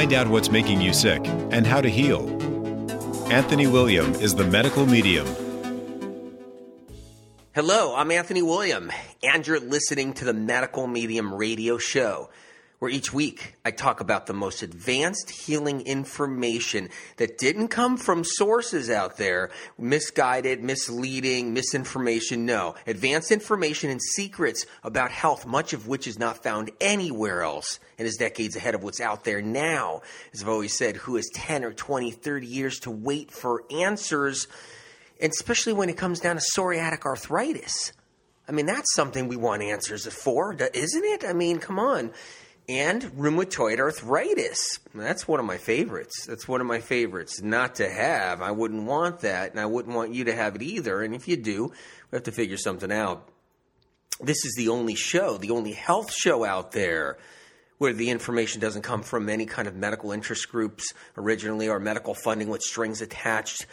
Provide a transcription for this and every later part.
Find out what's making you sick and how to heal. Anthony William is the medical medium. Hello, I'm Anthony William, and you're listening to the Medical Medium Radio Show, where each week I talk about the most advanced healing information that didn't come from sources out there, misguided, misleading, misinformation. No, advanced information and secrets about health, much of which is not found anywhere else and is decades ahead of what's out there now. As I've always said, who has 10 or 20, 30 years to wait for answers? And especially when it comes down to psoriatic arthritis. I mean, that's something we want answers for, isn't it? I mean, come on. And rheumatoid arthritis. That's one of my favorites. That's one of my favorites not to have. I wouldn't want that, and I wouldn't want you to have it either. And if you do, we have to figure something out. This is the only show, the only health show out there where the information doesn't come from any kind of medical interest groups originally or medical funding with strings attached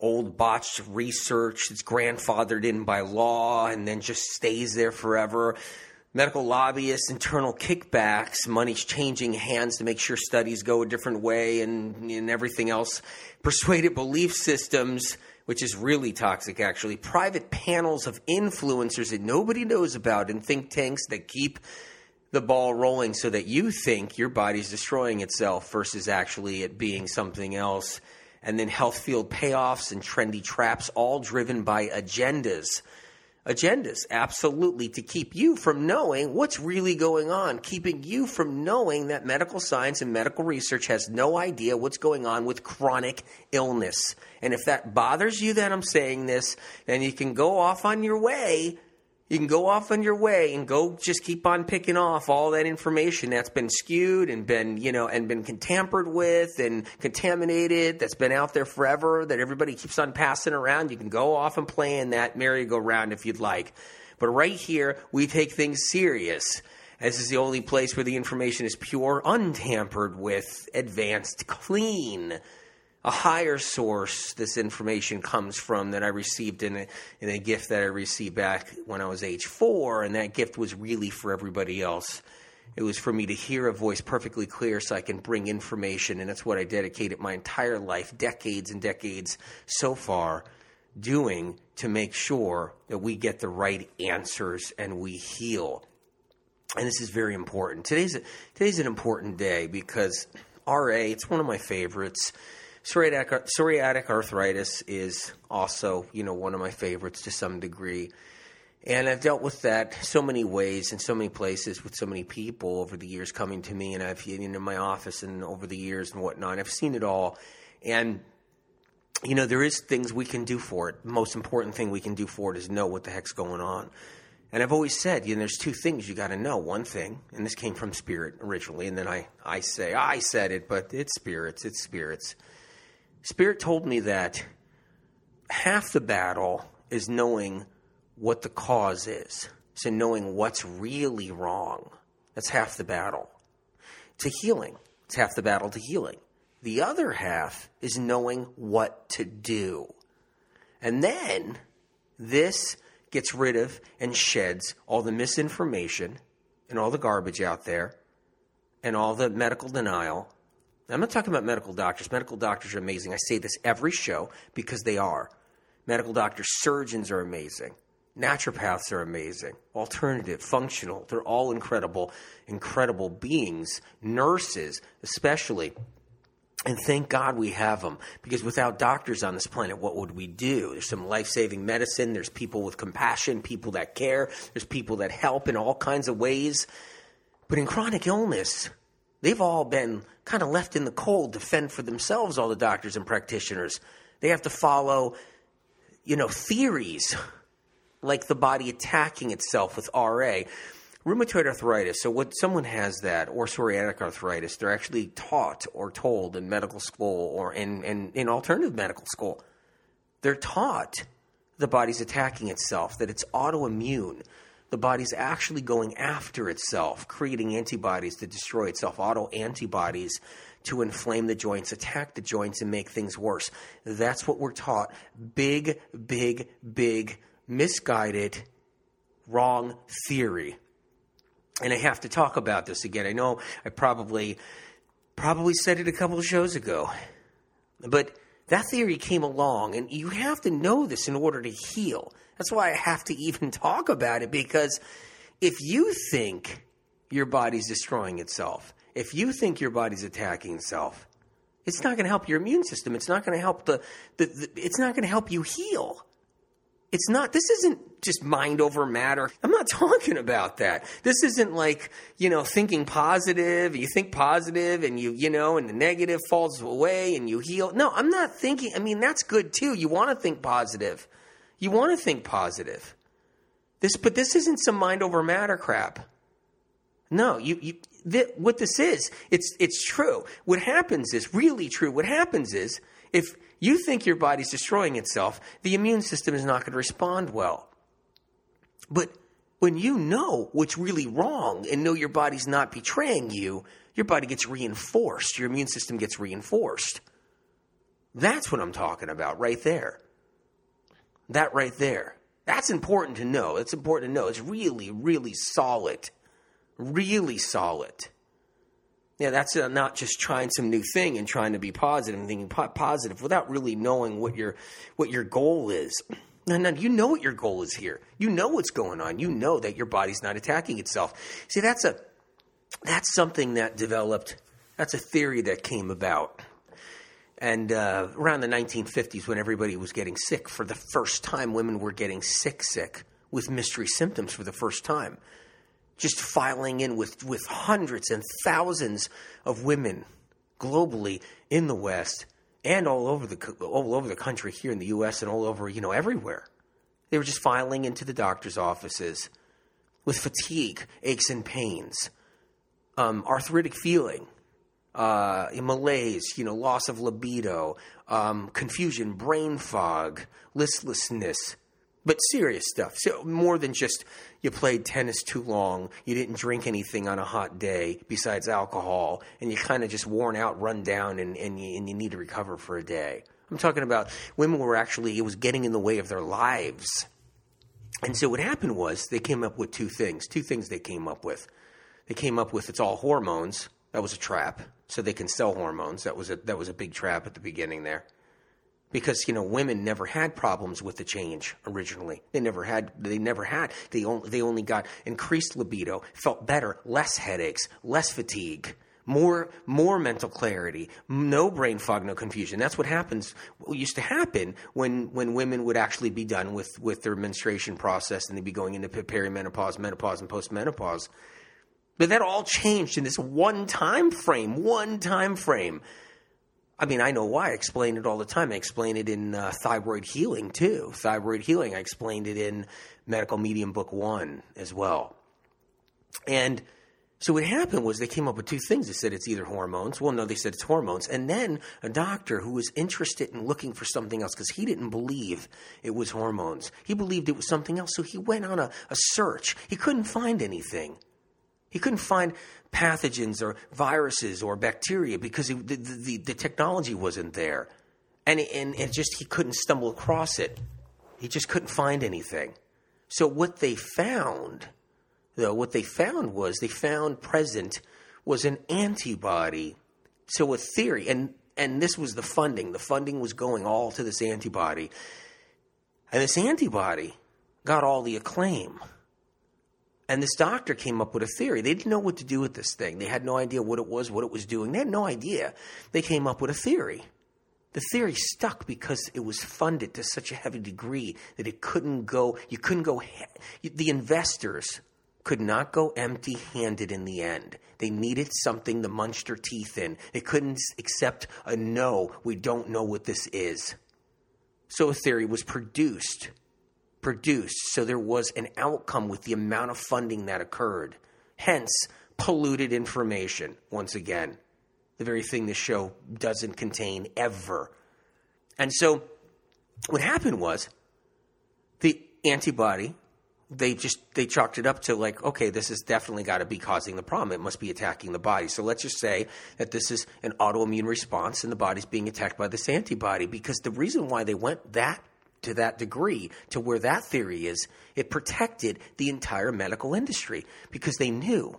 old botched research that's grandfathered in by law and then just stays there forever. Medical lobbyists, internal kickbacks, money's changing hands to make sure studies go a different way and, and everything else. Persuaded belief systems, which is really toxic actually. Private panels of influencers that nobody knows about and think tanks that keep the ball rolling so that you think your body's destroying itself versus actually it being something else and then health field payoffs and trendy traps, all driven by agendas. Agendas, absolutely, to keep you from knowing what's really going on, keeping you from knowing that medical science and medical research has no idea what's going on with chronic illness. And if that bothers you that I'm saying this, then you can go off on your way you can go off on your way and go just keep on picking off all that information that's been skewed and been you know and been tampered with and contaminated that's been out there forever that everybody keeps on passing around. You can go off and play in that merry-go-round if you'd like. But right here we take things serious. This is the only place where the information is pure untampered with advanced clean a higher source this information comes from that I received in a, in a gift that I received back when I was age four, and that gift was really for everybody else. It was for me to hear a voice perfectly clear so I can bring information, and that's what I dedicated my entire life, decades and decades so far, doing to make sure that we get the right answers and we heal. And this is very important. Today's today's an important day because RA, it's one of my favorites Psoriatic, psoriatic arthritis is also, you know, one of my favorites to some degree. And I've dealt with that so many ways in so many places with so many people over the years coming to me, and I've in my office and over the years and whatnot. I've seen it all, and you know there is things we can do for it. The most important thing we can do for it is know what the heck's going on. And I've always said, you know, there's two things you got to know. One thing, and this came from spirit originally, and then I I say I said it, but it's spirits, it's spirits. Spirit told me that half the battle is knowing what the cause is. So knowing what's really wrong. That's half the battle. To healing. It's half the battle to healing. The other half is knowing what to do. And then this gets rid of and sheds all the misinformation and all the garbage out there and all the medical denial I'm not talking about medical doctors. Medical doctors are amazing. I say this every show because they are. Medical doctors, surgeons are amazing. Naturopaths are amazing. Alternative, functional, they're all incredible, incredible beings. Nurses, especially. And thank God we have them because without doctors on this planet, what would we do? There's some life saving medicine. There's people with compassion, people that care. There's people that help in all kinds of ways. But in chronic illness, they've all been kind of left in the cold to fend for themselves, all the doctors and practitioners. They have to follow, you know, theories like the body attacking itself with RA. Rheumatoid arthritis, so when someone has that, or psoriatic arthritis, they're actually taught or told in medical school or in, in, in alternative medical school. They're taught the body's attacking itself, that it's autoimmune the body's actually going after itself, creating antibodies to destroy itself, auto antibodies to inflame the joints, attack the joints, and make things worse. That's what we're taught. Big, big, big, misguided, wrong theory. And I have to talk about this again. I know I probably Probably said it a couple of shows ago. But that theory came along, and you have to know this in order to heal. That's why I have to even talk about it because if you think your body's destroying itself, if you think your body's attacking itself, it's not going to help your immune system. It's not going to help the, the, the it's not going to help you heal. It's not, this isn't just mind over matter. I'm not talking about that. This isn't like, you know, thinking positive. You think positive and you, you know, and the negative falls away and you heal. No, I'm not thinking, I mean, that's good too. You want to think positive. You want to think positive. This, but this isn't some mind over matter crap. No, you, you th- what this is, it's, it's true. What happens is, really true, what happens is, if you think your body's destroying itself, the immune system is not going to respond well. But when you know what's really wrong and know your body's not betraying you, your body gets reinforced. Your immune system gets reinforced. That's what I'm talking about right there. That right there. That's important to know. It's important to know. It's really, really solid really solid. Yeah, that's uh, not just trying some new thing and trying to be positive and thinking po- positive without really knowing what your what your goal is. No, no, you know what your goal is here. You know what's going on. You know that your body's not attacking itself. See, that's a that's something that developed. That's a theory that came about. And uh, around the 1950s, when everybody was getting sick for the first time, women were getting sick, sick with mystery symptoms for the first time just filing in with, with hundreds and thousands of women globally in the West and all over the all over the country here in the U.S. and all over you know everywhere. They were just filing into the doctor's offices with fatigue, aches and pains, um, arthritic feeling, uh, malaise, you know, loss of libido, um, confusion, brain fog, listlessness, but serious stuff. So more than just you played tennis too long, you didn't drink anything on a hot day besides alcohol, and you kind of just worn out, run down, and, and, you, and you need to recover for a day. I'm talking about women were actually, it was getting in the way of their lives. And so what happened was they came up with two things. Two things they came up with. They came up with it's all hormones. That was a trap. So they can sell hormones. That was a that was a big trap at the beginning there. Because you know women never had problems with the change originally. They never had they never had. They only they only got increased libido felt better less headaches less fatigue more more mental clarity no brain fog no confusion. That's what happens what used to happen when when women would actually be done with with their menstruation process and they'd be going into perimenopause menopause and postmenopause but that all changed in this one time frame one time frame I mean, I know why. I explain it all the time. I explain it in uh, Thyroid Healing, too. Thyroid Healing, I explained it in Medical Medium Book One as well. And so what happened was they came up with two things. They said it's either hormones. Well, no, they said it's hormones. And then a doctor who was interested in looking for something else because he didn't believe it was hormones. He believed it was something else. So he went on a, a search. He couldn't find anything. He couldn't find pathogens or viruses or bacteria because the, the, the, technology wasn't there. And, and it just, he couldn't stumble across it. He just couldn't find anything. So what they found, though, what they found was they found present was an antibody. So a theory, and, and this was the funding. The funding was going all to this antibody. And this antibody got all the acclaim. And this doctor came up with a theory. They didn't know what to do with this thing. They had no idea what it was, what it was doing. They had no idea. They came up with a theory. The theory stuck because it was funded to such a heavy degree that it couldn't go, you couldn't go, the investors could not go empty handed in the end. They needed something to munch their teeth in. They couldn't accept a no, we don't know what this is. So a theory was produced produced. So there was an outcome with the amount of funding that occurred. Hence, polluted information, once again. The very thing this show doesn't contain ever. And so what happened was the antibody they just they chalked it up to like okay this has definitely got to be causing the problem it must be attacking the body so let's just say that this is an autoimmune response and the body's being attacked by this antibody because the reason why they went that to that degree to where that theory is, it protected the entire medical industry because they knew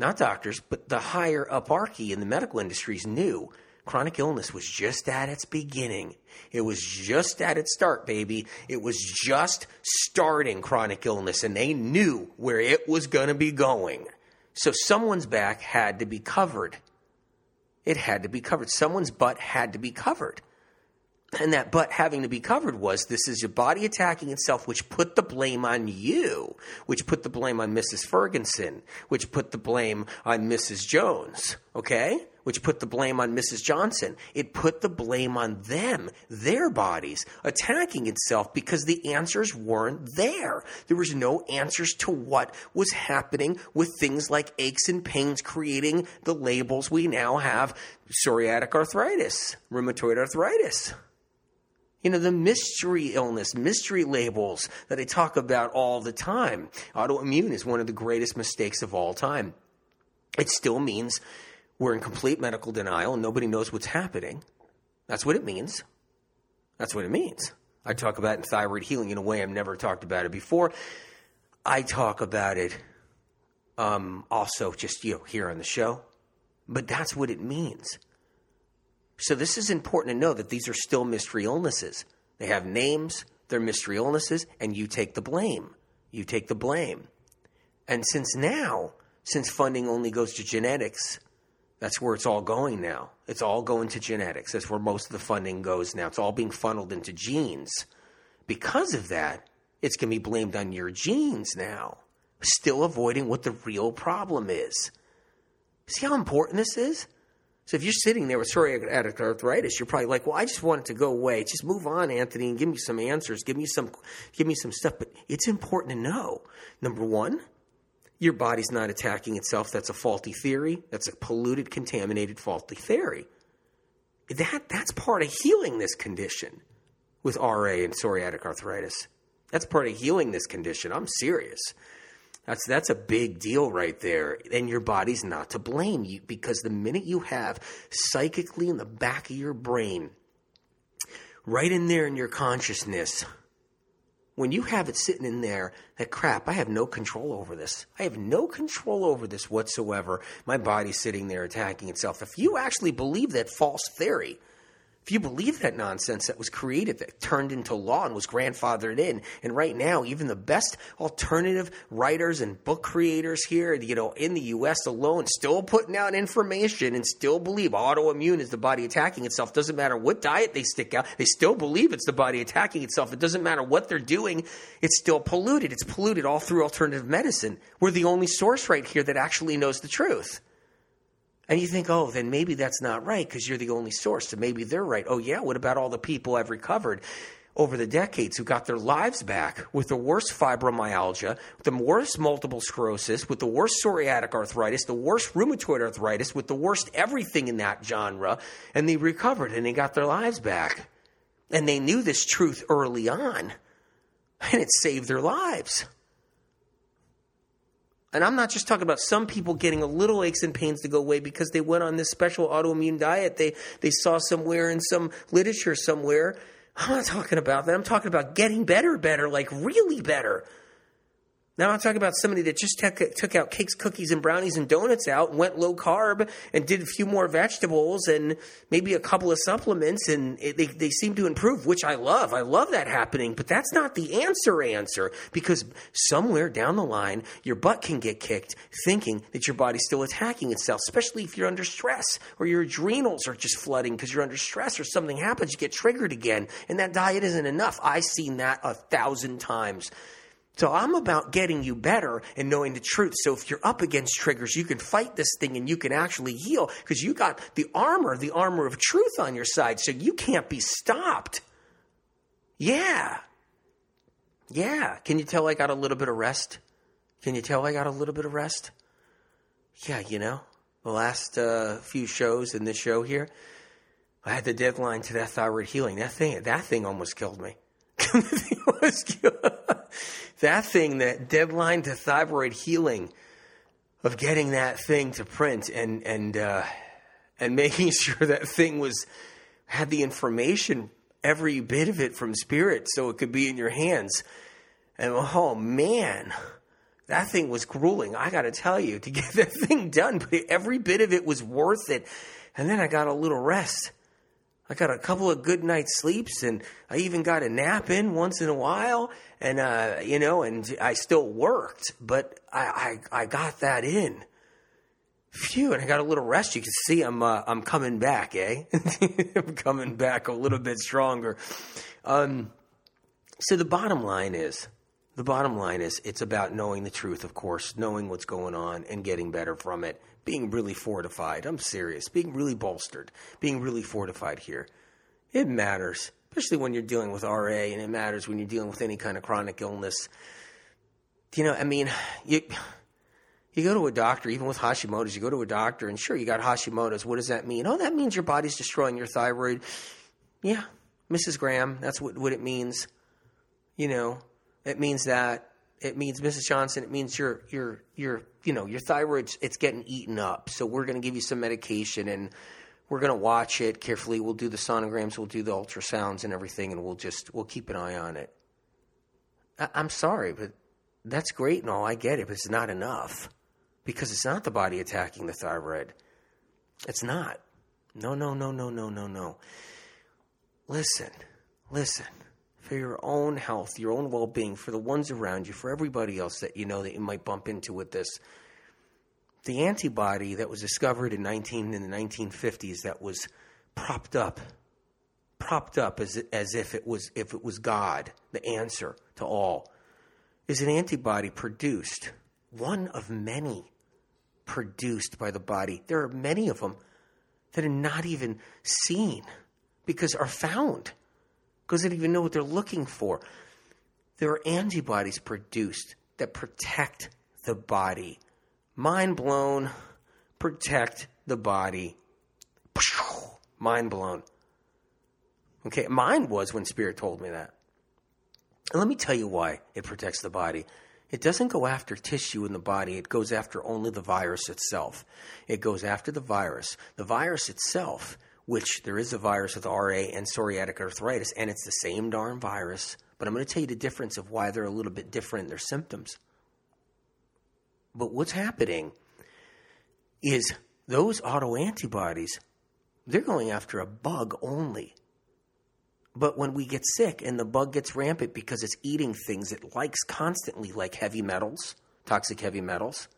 not doctors, but the higher uparchy in the medical industries knew chronic illness was just at its beginning. It was just at its start, baby. It was just starting chronic illness, and they knew where it was going to be going. So someone's back had to be covered. It had to be covered. Someone's butt had to be covered. And that butt having to be covered was this is your body attacking itself, which put the blame on you, which put the blame on Mrs. Ferguson, which put the blame on Mrs. Jones, okay? Which put the blame on Mrs. Johnson. It put the blame on them, their bodies, attacking itself because the answers weren't there. There was no answers to what was happening with things like aches and pains, creating the labels we now have psoriatic arthritis, rheumatoid arthritis you know, the mystery illness, mystery labels that I talk about all the time. Autoimmune is one of the greatest mistakes of all time. It still means we're in complete medical denial and nobody knows what's happening. That's what it means. That's what it means. I talk about in thyroid healing in a way I've never talked about it before. I talk about it um, also just you know here on the show, but that's what it means. So this is important to know that these are still mystery illnesses. They have names, they're mystery illnesses, and you take the blame. You take the blame. And since now, since funding only goes to genetics, that's where it's all going now. It's all going to genetics. That's where most of the funding goes now. It's all being funneled into genes. Because of that, it's going to be blamed on your genes now, still avoiding what the real problem is. See how important this is? So if you're sitting there with psoriatic arthritis, you're probably like, "Well, I just want it to go away. Just move on, Anthony, and give me some answers. Give me some, give me some stuff." But it's important to know. Number one, your body's not attacking itself. That's a faulty theory. That's a polluted, contaminated, faulty theory. That that's part of healing this condition with RA and psoriatic arthritis. That's part of healing this condition. I'm serious. That's that's a big deal right there. And your body's not to blame you because the minute you have psychically in the back of your brain, right in there in your consciousness, when you have it sitting in there, that crap, I have no control over this. I have no control over this whatsoever. My body's sitting there attacking itself. If you actually believe that false theory, if you believe that nonsense that was created, that turned into law and was grandfathered in, and right now, even the best alternative writers and book creators here, you know, in the U.S. alone, still putting out information and still believe autoimmune is the body attacking itself. Doesn't matter what diet they stick out, they still believe it's the body attacking itself. It doesn't matter what they're doing, it's still polluted. It's polluted all through alternative medicine. We're the only source right here that actually knows the truth. And you think, oh, then maybe that's not right because you're the only source. So maybe they're right. Oh, yeah, what about all the people I've recovered? over the decades who got their lives back with the worst fibromyalgia, the worst multiple sclerosis, with the worst psoriatic arthritis, the worst rheumatoid arthritis, with the worst everything in that genre, and they recovered and they got their lives back. And they knew this truth early on, and it saved their lives. And I'm not just talking about some people getting a little aches and pains to go away because they went on this special autoimmune diet they, they saw somewhere in some literature somewhere. I'm not talking about that. I'm talking about getting better, better, like really better. Now I'm talking about somebody that just took, took out cakes, cookies, and brownies and donuts out went low carb and did a few more vegetables and maybe a couple of supplements and it, they, they seem to improve, which I love. I love that happening, but that's not the answer answer because somewhere down the line, your butt can get kicked thinking that your body's still attacking itself, especially if you're under stress or your adrenals are just flooding because you're under stress or something happens, you get triggered again and that diet isn't enough. I've seen that a thousand times. So I'm about getting you better and knowing the truth. So if you're up against triggers, you can fight this thing and you can actually heal because you got the armor, the armor of truth on your side. So you can't be stopped. Yeah. Yeah. Can you tell I got a little bit of rest? Can you tell I got a little bit of rest? Yeah, you know, the last uh, few shows in this show here, I had the deadline to that thyroid healing. That thing, that thing almost killed me. that thing, that deadline to thyroid healing of getting that thing to print and and uh, and making sure that thing was had the information, every bit of it from spirit, so it could be in your hands. And oh man, that thing was grueling. I got to tell you, to get that thing done, but every bit of it was worth it. And then I got a little rest. I got a couple of good night sleeps, and I even got a nap in once in a while. And uh, you know, and I still worked, but I I, I got that in. Phew, and I got a little rest. You can see I'm uh, I'm coming back, eh? I'm coming back a little bit stronger. Um, so the bottom line is, the bottom line is, it's about knowing the truth, of course, knowing what's going on and getting better from it, being really fortified. I'm serious, being really bolstered, being really fortified here. It matters, especially when you're dealing with RA, and it matters when you're dealing with any kind of chronic illness. You know, I mean, you you go to a doctor, even with Hashimoto's, you go to a doctor, and sure, you got Hashimoto's. What does that mean? Oh, that means your body's destroying your thyroid. Yeah, Mrs. Graham, that's what, what it means. You know, it means that. It means Mrs. Johnson. It means your your your you know your thyroid's it's getting eaten up. So we're going to give you some medication and we're going to watch it carefully. We'll do the sonograms, we'll do the ultrasounds and everything, and we'll just we'll keep an eye on it. I, I'm sorry, but that's great and all. I get it, but it's not enough because it's not the body attacking the thyroid. It's not. No, no, no, no, no, no, no. Listen, listen. For your own health, your own well being, for the ones around you, for everybody else that you know that you might bump into with this. The antibody that was discovered in 19 in the 1950s that was propped up, propped up as, as if it was if it was God, the answer to all, is an antibody produced one of many produced by the body. There are many of them that are not even seen because are found because they don't even know what they're looking for. There are antibodies produced that protect the body. Mind blown, protect the body. Mind blown. Okay, mine was when Spirit told me that. And let me tell you why it protects the body. It doesn't go after tissue in the body, it goes after only the virus itself. It goes after the virus. The virus itself, which there is a virus with RA and psoriatic arthritis, and it's the same darn virus, but I'm going to tell you the difference of why they're a little bit different in their symptoms. But what's happening is those autoantibodies, they're going after a bug only. But when we get sick and the bug gets rampant because it's eating things it likes constantly, like heavy metals, toxic heavy metals,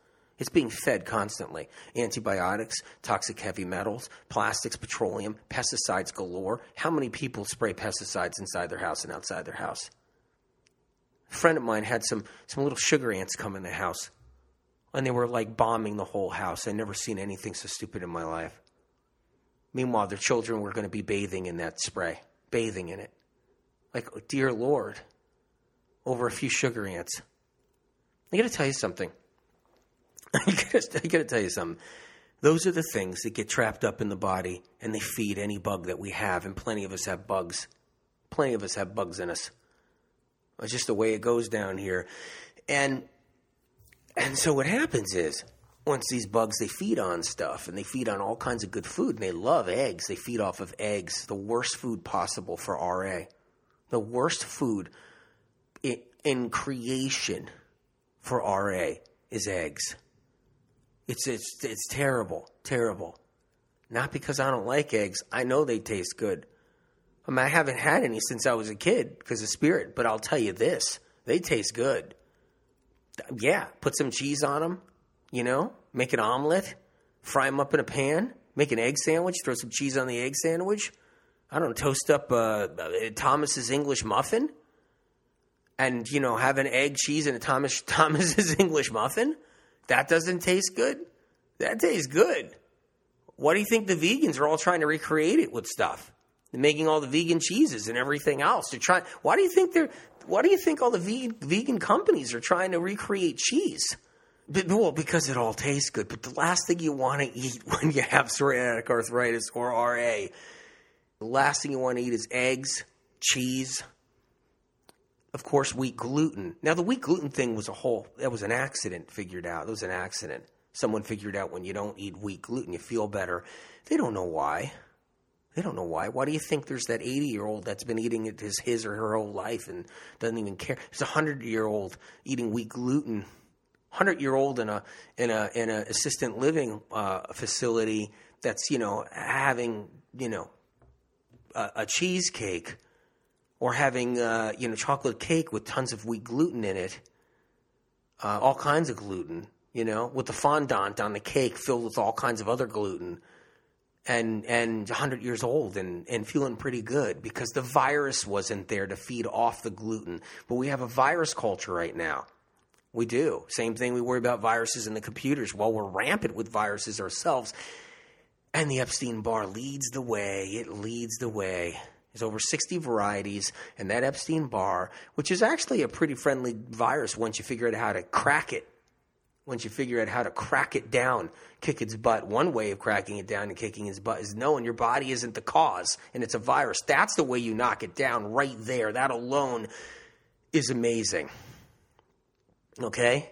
it's being fed constantly. Antibiotics, toxic heavy metals, plastics, petroleum, pesticides galore. How many people spray pesticides inside their house and outside their house? A friend of mine had some, some little sugar ants come in the house, and they were like bombing the whole house. I'd never seen anything so stupid in my life. Meanwhile, their children were going to be bathing in that spray bathing in it. Like, oh, dear Lord, over a few sugar ants. I got to tell you something. I got to tell you something. Those are the things that get trapped up in the body and they feed any bug that we have, and plenty of us have bugs. Plenty of us have bugs in us. It's just the way it goes down here. And and so what happens is once these bugs they feed on stuff and they feed on all kinds of good food and they love eggs they feed off of eggs the worst food possible for ra the worst food in, in creation for ra is eggs it's, it's it's terrible terrible not because i don't like eggs i know they taste good I, mean, I haven't had any since i was a kid because of spirit but i'll tell you this they taste good yeah put some cheese on them you know, make an omelet, fry them up in a pan, make an egg sandwich, throw some cheese on the egg sandwich. I don't know, toast up uh, Thomas's English muffin, and you know, have an egg, cheese, and a Thomas Thomas's English muffin. That doesn't taste good. That tastes good. Why do you think the vegans are all trying to recreate it with stuff? They're making all the vegan cheeses and everything else. They're trying. Why do you think they're? Why do you think all the vegan, vegan companies are trying to recreate cheese? well, because it all tastes good. But the last thing you want to eat when you have psoriatic arthritis or RA, the last thing you want to eat is eggs, cheese, of course, wheat gluten. Now, the wheat gluten thing was a whole, that was an accident figured out. It was an accident. Someone figured out when you don't eat wheat gluten, you feel better. They don't know why. They don't know why. Why do you think there's that 80 year old that's been eating it his, his or her whole life and doesn't even care? There's a 100 year old eating wheat gluten hundred year old in a in a in a assistant living uh, facility that's you know having you know a, a cheesecake or having uh, you know chocolate cake with tons of wheat gluten in it, uh, all kinds of gluten, you know, with the fondant on the cake filled with all kinds of other gluten, and and 100 years old and and feeling pretty good because the virus wasn't there to feed off the gluten. But we have a virus culture right now. We do. Same thing we worry about viruses in the computers. Well, we're rampant with viruses ourselves. And the Epstein Barr leads the way. It leads the way. There's over 60 varieties, and that Epstein Barr, which is actually a pretty friendly virus once you figure out how to crack it. Once you figure out how to crack it down, kick its butt. One way of cracking it down and kicking its butt is knowing your body isn't the cause and it's a virus. That's the way you knock it down right there. That alone is amazing. Okay?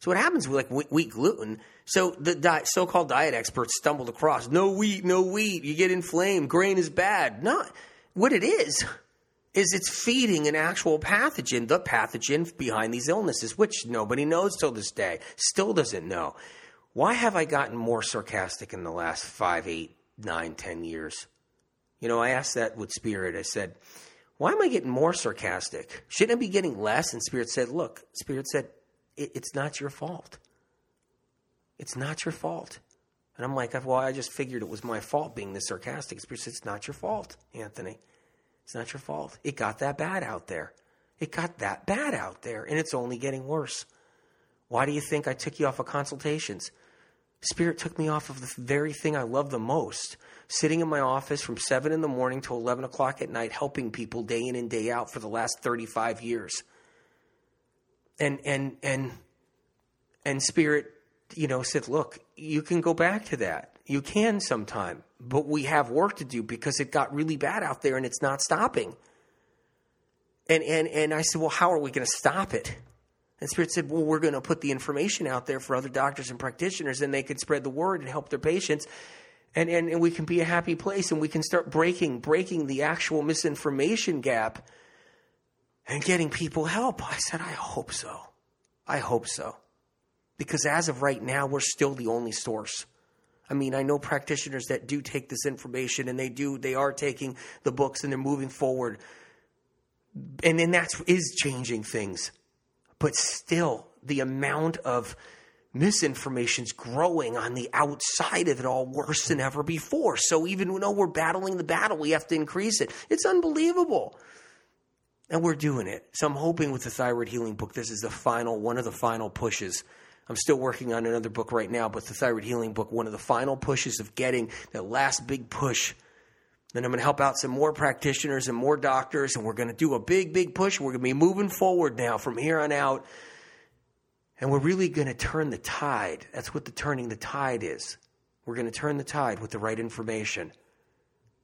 So what happens with like wheat gluten? So the di- so-called diet experts stumbled across no wheat, no wheat. You get inflamed. Grain is bad. Not what it is is it's feeding an actual pathogen, the pathogen behind these illnesses, which nobody knows till this day. Still doesn't know. Why have I gotten more sarcastic in the last five, eight, nine, ten years? You know, I asked that with Spirit. I said, why am I getting more sarcastic? Shouldn't I be getting less? And Spirit said, look, Spirit said, it, it's not your fault. It's not your fault. And I'm like, well, I just figured it was my fault being this sarcastic. It's not your fault, Anthony. It's not your fault. It got that bad out there. It got that bad out there, and it's only getting worse. Why do you think I took you off of consultations? Spirit took me off of the very thing I love the most sitting in my office from 7 in the morning to 11 o'clock at night, helping people day in and day out for the last 35 years and and and and spirit you know said look you can go back to that. You can sometime but we have work to do because it got really bad out there and it's not stopping. And and and i said well how are we going to stop it? And spirit said well we're going to put the information out there for other doctors and practitioners and they can spread the word and help their patients. And, and, and we can be a happy place and we can start breaking breaking the actual misinformation gap and getting people help. I said, I hope so. I hope so. Because as of right now, we're still the only source. I mean, I know practitioners that do take this information and they do, they are taking the books and they're moving forward. And then that is changing things. But still, the amount of misinformation is growing on the outside of it all worse than ever before. So even though we're battling the battle, we have to increase it. It's unbelievable. And we're doing it. So I'm hoping with the thyroid healing book, this is the final, one of the final pushes. I'm still working on another book right now, but the thyroid healing book, one of the final pushes of getting that last big push. Then I'm going to help out some more practitioners and more doctors, and we're going to do a big, big push. We're going to be moving forward now from here on out. And we're really going to turn the tide. That's what the turning the tide is. We're going to turn the tide with the right information.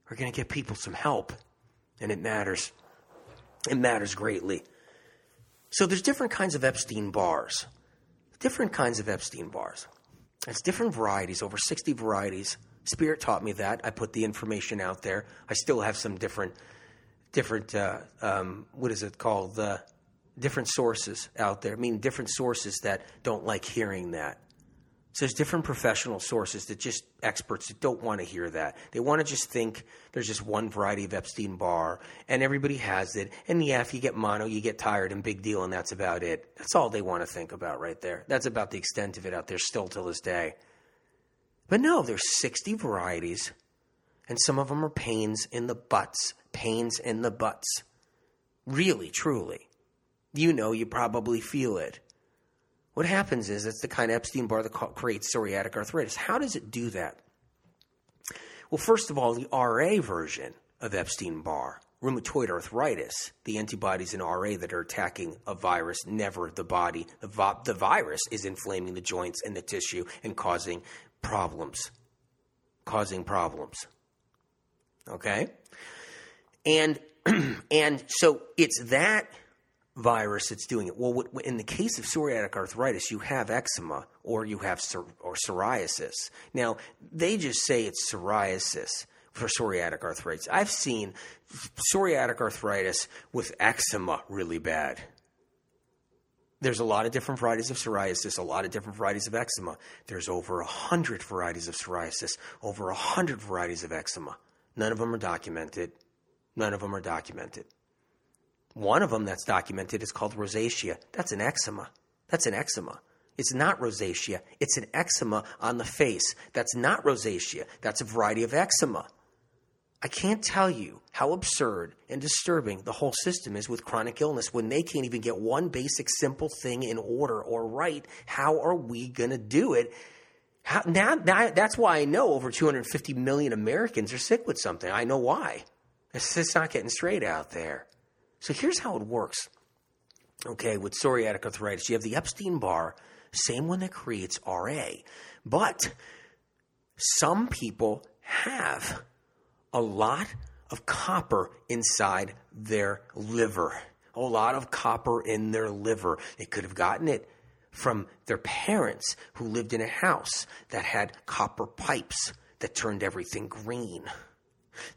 We're going to get people some help, and it matters. It matters greatly. So there's different kinds of Epstein Barrs. Different kinds of Epstein Barrs. It's different varieties, over 60 varieties. Spirit taught me that. I put the information out there. I still have some different, different, uh, um, what is it called? The different sources out there. I mean, different sources that don't like hearing that. So there's different professional sources that just experts that don't want to hear that. They want to just think there's just one variety of Epstein Barr and everybody has it. And yeah, if you get mono, you get tired and big deal, and that's about it. That's all they want to think about right there. That's about the extent of it out there still till this day. But no, there's 60 varieties, and some of them are pains in the butts. Pains in the butts. Really, truly. You know, you probably feel it. What happens is it's the kind of Epstein Barr that creates psoriatic arthritis. How does it do that? Well, first of all, the RA version of Epstein Barr, rheumatoid arthritis, the antibodies in RA that are attacking a virus, never the body. The, vi- the virus is inflaming the joints and the tissue and causing problems. Causing problems. Okay? And and so it's that virus that's doing it. Well, in the case of psoriatic arthritis, you have eczema or you have psor- or psoriasis. Now, they just say it's psoriasis for psoriatic arthritis. I've seen psoriatic arthritis with eczema really bad. There's a lot of different varieties of psoriasis, a lot of different varieties of eczema. There's over a hundred varieties of psoriasis, over a hundred varieties of eczema. None of them are documented. None of them are documented. One of them that's documented is called rosacea. That's an eczema. That's an eczema. It's not rosacea. It's an eczema on the face. That's not rosacea. That's a variety of eczema. I can't tell you how absurd and disturbing the whole system is with chronic illness when they can't even get one basic simple thing in order or right. How are we going to do it? How, now, that's why I know over 250 million Americans are sick with something. I know why. It's just not getting straight out there. So here's how it works. Okay, with psoriatic arthritis, you have the Epstein Barr, same one that creates RA. But some people have a lot of copper inside their liver. A lot of copper in their liver. They could have gotten it from their parents who lived in a house that had copper pipes that turned everything green.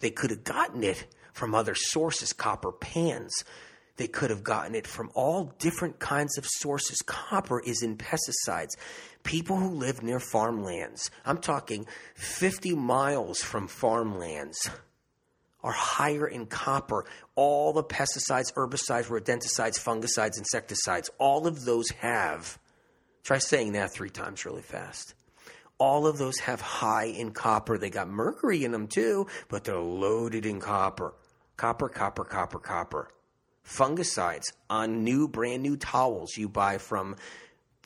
They could have gotten it from other sources, copper pans. They could have gotten it from all different kinds of sources. Copper is in pesticides. People who live near farmlands, I'm talking 50 miles from farmlands, are higher in copper. All the pesticides, herbicides, rodenticides, fungicides, insecticides, all of those have Try saying that three times really fast. All of those have high in copper. They got mercury in them too, but they're loaded in copper. Copper, copper, copper, copper. Fungicides on new, brand new towels you buy from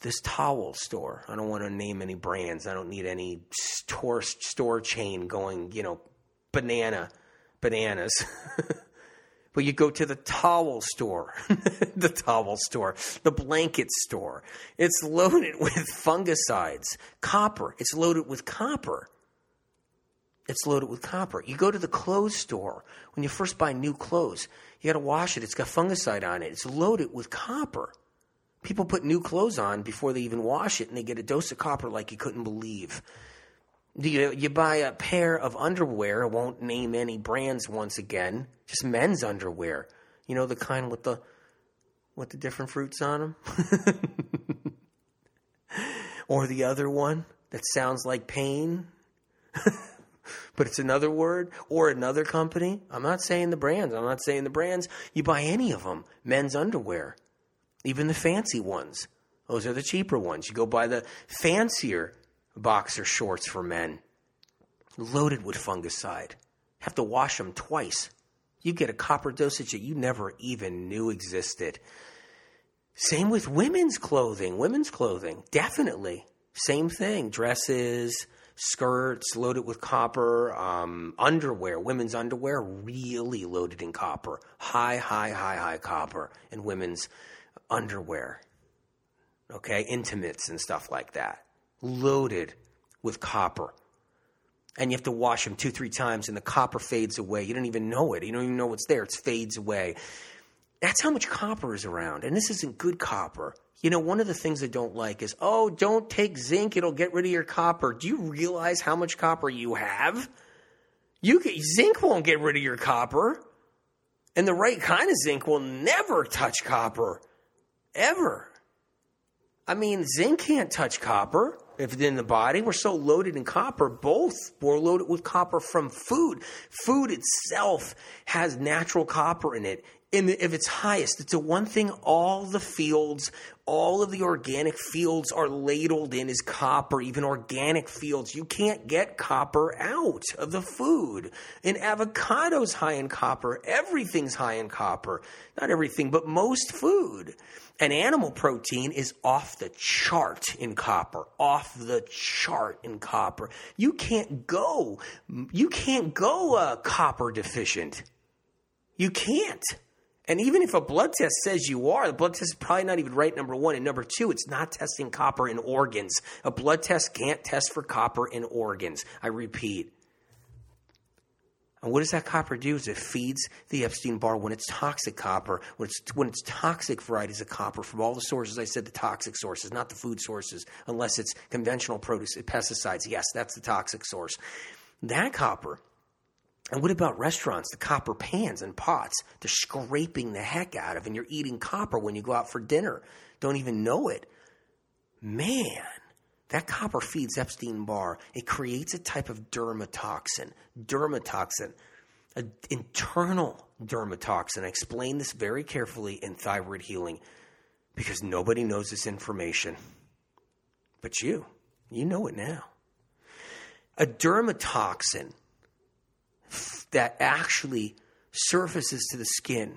this towel store. I don't want to name any brands. I don't need any store, store chain going, you know, banana, bananas. But you go to the towel store, the towel store, the blanket store. It's loaded with fungicides, copper. It's loaded with copper. It's loaded with copper. You go to the clothes store when you first buy new clothes. You got to wash it. It's got fungicide on it. It's loaded with copper. People put new clothes on before they even wash it, and they get a dose of copper like you couldn't believe. You, you buy a pair of underwear, I won't name any brands once again, just men's underwear. You know, the kind with the with the different fruits on them? or the other one that sounds like pain, but it's another word, or another company. I'm not saying the brands. I'm not saying the brands. You buy any of them, men's underwear, even the fancy ones. Those are the cheaper ones. You go buy the fancier boxer shorts for men, loaded with fungicide. Have to wash them twice. You get a copper dosage that you never even knew existed. Same with women's clothing. Women's clothing, definitely. Same thing. Dresses, skirts loaded with copper, um, underwear, women's underwear, really loaded in copper. High, high, high, high copper in women's underwear. Okay, intimates and stuff like that loaded with copper. And you have to wash them two, three times, and the copper fades away. You don't even know it. You don't even know what's there. It fades away. That's how much copper is around. And this isn't good copper. You know, one of the things I don't like is, oh, don't take zinc. It'll get rid of your copper. Do you realize how much copper you have? You can, zinc won't get rid of your copper. And the right kind of zinc will never touch copper. Ever. I mean, zinc can't touch copper if it's in the body. We're so loaded in copper. Both we're loaded with copper from food. Food itself has natural copper in it. And if it's highest, it's the one thing all the fields, all of the organic fields are ladled in is copper, even organic fields. You can't get copper out of the food. And avocado's high in copper. Everything's high in copper. Not everything, but most food. And animal protein is off the chart in copper, off the chart in copper. You can't go, you can't go uh, copper deficient. You can't. And even if a blood test says you are, the blood test is probably not even right, number one. And number two, it's not testing copper in organs. A blood test can't test for copper in organs. I repeat, and what does that copper do? Is it feeds the Epstein Barr when it's toxic copper, when it's when it's toxic varieties of copper from all the sources I said the toxic sources, not the food sources, unless it's conventional produce pesticides. Yes, that's the toxic source. That copper And what about restaurants, the copper pans and pots they're scraping the heck out of, and you're eating copper when you go out for dinner? Don't even know it. Man, that copper feeds Epstein Barr. It creates a type of dermatoxin. Dermatoxin, an internal dermatoxin. I explain this very carefully in thyroid healing because nobody knows this information. But you, you know it now. A dermatoxin that actually surfaces to the skin,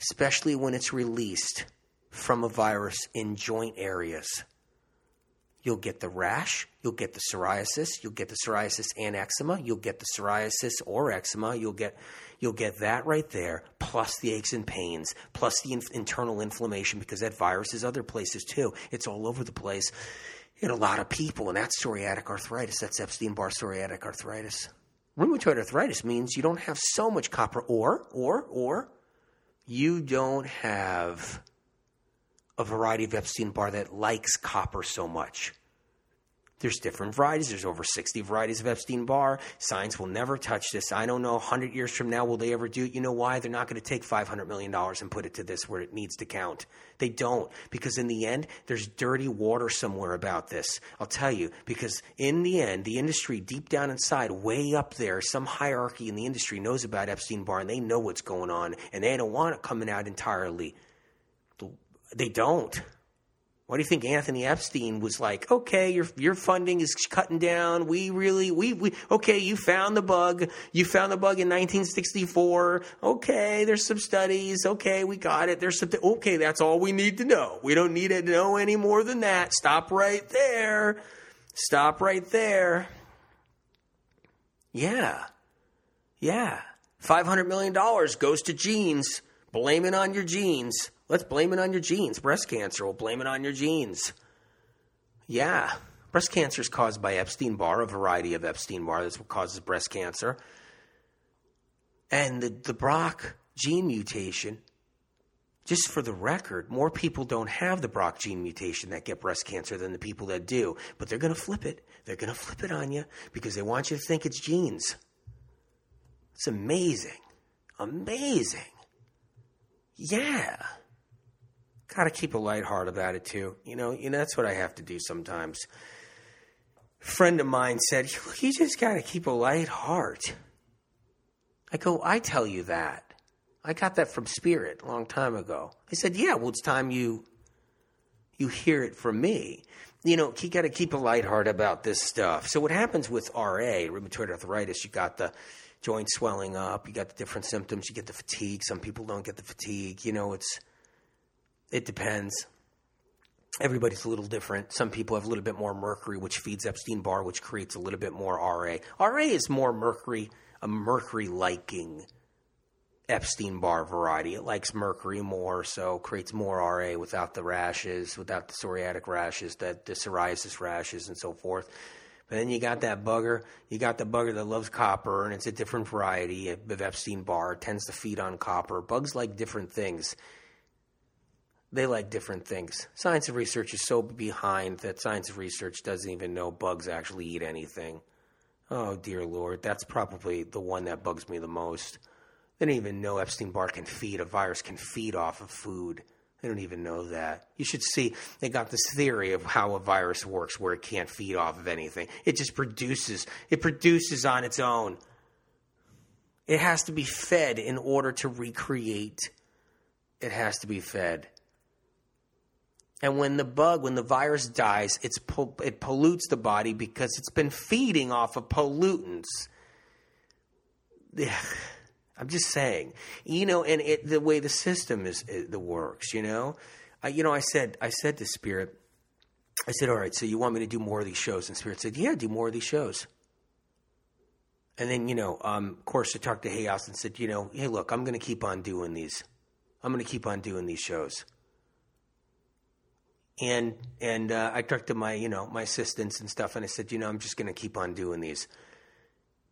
especially when it's released from a virus in joint areas. You'll get the rash, you'll get the psoriasis, you'll get the psoriasis and eczema, you'll get the psoriasis or eczema, you'll get you'll get that right there, plus the aches and pains, plus the in- internal inflammation because that virus is other places too. It's all over the place in a lot of people, and that's psoriatic arthritis. That's Epstein Barr psoriatic arthritis. Rheumatoid arthritis means you don't have so much copper, or, or, or, you don't have a variety of Epstein Barr that likes copper so much. There's different varieties. There's over 60 varieties of Epstein Barr. Science will never touch this. I don't know, 100 years from now, will they ever do it? You know why? They're not going to take $500 million and put it to this where it needs to count. They don't. Because in the end, there's dirty water somewhere about this. I'll tell you. Because in the end, the industry, deep down inside, way up there, some hierarchy in the industry knows about Epstein Barr and they know what's going on. And they don't want it coming out entirely. They don't. Why do you think Anthony Epstein was like, okay, your your funding is cutting down. We really we we okay, you found the bug. You found the bug in 1964. Okay, there's some studies. Okay, we got it. There's some okay, that's all we need to know. We don't need to know any more than that. Stop right there. Stop right there. Yeah. Yeah. 500 million dollars goes to genes. Blame it on your genes. Let's blame it on your genes. Breast cancer, we'll blame it on your genes. Yeah, breast cancer is caused by Epstein Barr, a variety of Epstein Barr. That's what causes breast cancer. And the, the BRCA gene mutation, just for the record, more people don't have the BRCA gene mutation that get breast cancer than the people that do. But they're going to flip it. They're going to flip it on you because they want you to think it's genes. It's amazing. Amazing. Yeah got to keep a light heart about it too. You know, you know that's what I have to do sometimes. A friend of mine said, "You just got to keep a light heart." I go, "I tell you that. I got that from Spirit a long time ago." I said, "Yeah, well, it's time you you hear it from me." You know, you got to keep a light heart about this stuff. So, what happens with RA, rheumatoid arthritis? You got the joint swelling up. You got the different symptoms. You get the fatigue. Some people don't get the fatigue. You know, it's it depends. Everybody's a little different. Some people have a little bit more mercury, which feeds Epstein Barr, which creates a little bit more RA. RA is more mercury, a mercury liking Epstein Barr variety. It likes mercury more, so creates more RA without the rashes, without the psoriatic rashes, the, the psoriasis rashes, and so forth. But then you got that bugger. You got the bugger that loves copper, and it's a different variety of Epstein Barr. Tends to feed on copper. Bugs like different things they like different things. Science of research is so behind that science of research doesn't even know bugs actually eat anything. Oh, dear Lord, that's probably the one that bugs me the most. They don't even know Epstein Barr can feed, a virus can feed off of food. They don't even know that. You should see, they got this theory of how a virus works where it can't feed off of anything. It just produces, it produces on its own. It has to be fed in order to recreate. It has to be fed. And when the bug, when the virus dies, it's it pollutes the body because it's been feeding off of pollutants. I'm just saying, you know, and it, the way the system is the works, you know, I, you know, I said, I said to Spirit, I said, all right, so you want me to do more of these shows? And Spirit said, yeah, do more of these shows. And then, you know, um, of course, I talked to Hay House and said, you know, hey, look, I'm going to keep on doing these. I'm going to keep on doing these shows and and uh, I talked to my you know my assistants and stuff, and I said, you know, I'm just going to keep on doing these